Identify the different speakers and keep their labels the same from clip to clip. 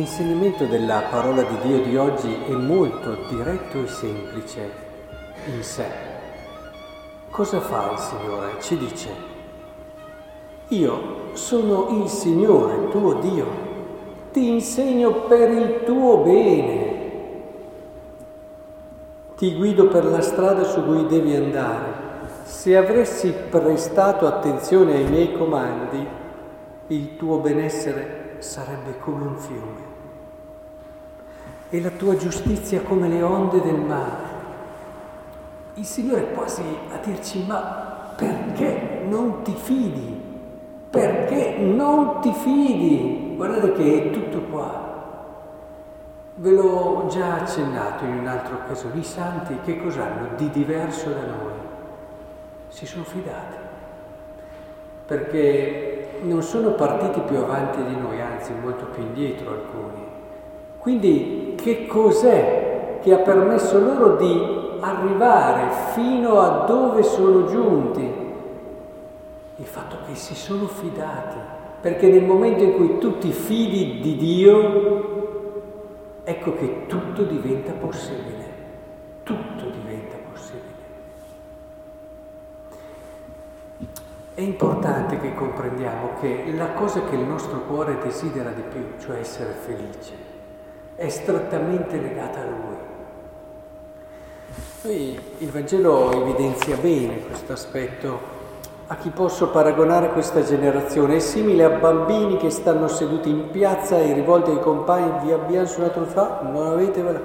Speaker 1: L'insegnamento della parola di Dio di oggi è molto diretto e semplice in sé. Cosa fa il Signore? Ci dice, io sono il Signore, tuo Dio, ti insegno per il tuo bene, ti guido per la strada su cui devi andare. Se avresti prestato attenzione ai miei comandi, il tuo benessere sarebbe come un fiume e la tua giustizia come le onde del mare. Il Signore è quasi a dirci, ma perché non ti fidi? Perché non ti fidi? Guardate che è tutto qua. Ve l'ho già accennato in un'altra occasione. I santi che cos'hanno di diverso da noi? Si sono fidati. Perché non sono partiti più avanti di noi, anzi molto più indietro alcuni. Quindi che cos'è che ha permesso loro di arrivare fino a dove sono giunti? Il fatto che si sono fidati, perché nel momento in cui tu ti fidi di Dio, ecco che tutto diventa possibile, tutto diventa possibile. È importante che comprendiamo che la cosa che il nostro cuore desidera di più, cioè essere felice, è strettamente legata a Lui. Noi, il Vangelo evidenzia bene questo aspetto. A chi posso paragonare questa generazione? È simile a bambini che stanno seduti in piazza e rivolti ai compagni, vi abbiamo suonato il fa, non avete...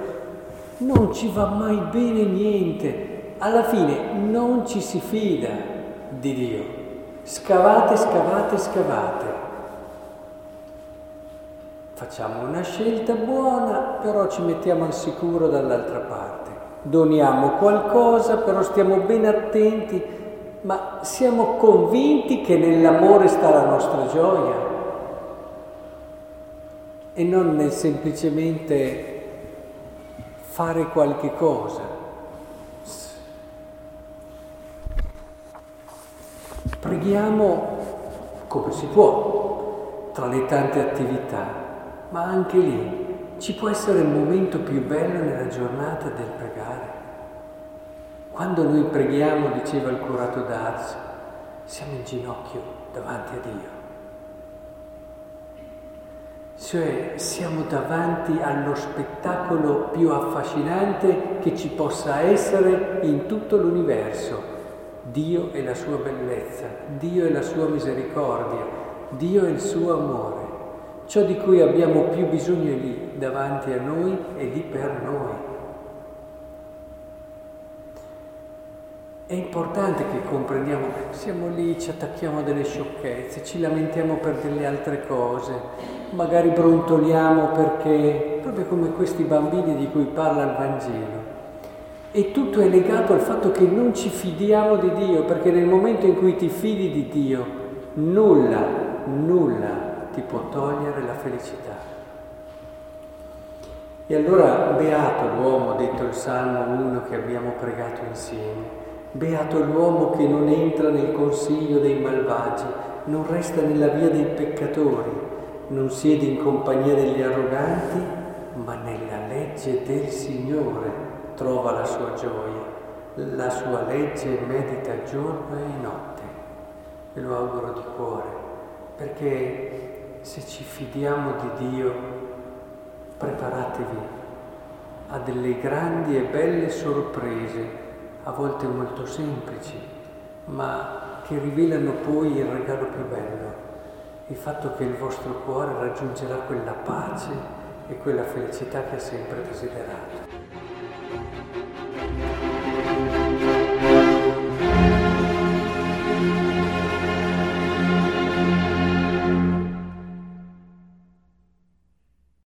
Speaker 1: Non ci va mai bene niente. Alla fine non ci si fida di Dio. Scavate, scavate, scavate. Facciamo una scelta buona, però ci mettiamo al sicuro dall'altra parte. Doniamo qualcosa, però stiamo ben attenti, ma siamo convinti che nell'amore sta la nostra gioia e non nel semplicemente fare qualche cosa. Preghiamo come si può, tra le tante attività, ma anche lì ci può essere il momento più bello nella giornata del pregare. Quando noi preghiamo, diceva il curato d'Ars, siamo in ginocchio davanti a Dio. Cioè siamo davanti allo spettacolo più affascinante che ci possa essere in tutto l'universo. Dio e la sua bellezza, Dio e la sua misericordia, Dio e il suo amore. Ciò di cui abbiamo più bisogno è lì, davanti a noi e lì per noi. È importante che comprendiamo, siamo lì, ci attacchiamo a delle sciocchezze, ci lamentiamo per delle altre cose, magari brontoliamo perché, proprio come questi bambini di cui parla il Vangelo. E tutto è legato al fatto che non ci fidiamo di Dio, perché nel momento in cui ti fidi di Dio, nulla, nulla ti può togliere la felicità. E allora beato l'uomo, detto il Salmo 1 che abbiamo pregato insieme, beato l'uomo che non entra nel consiglio dei malvagi, non resta nella via dei peccatori, non siede in compagnia degli arroganti, ma nella legge del Signore trova la sua gioia. La sua legge medita giorno e notte. E lo auguro di cuore, perché se ci fidiamo di Dio, preparatevi a delle grandi e belle sorprese, a volte molto semplici, ma che rivelano poi il regalo più bello, il fatto che il vostro cuore raggiungerà quella pace e quella felicità che ha sempre desiderato.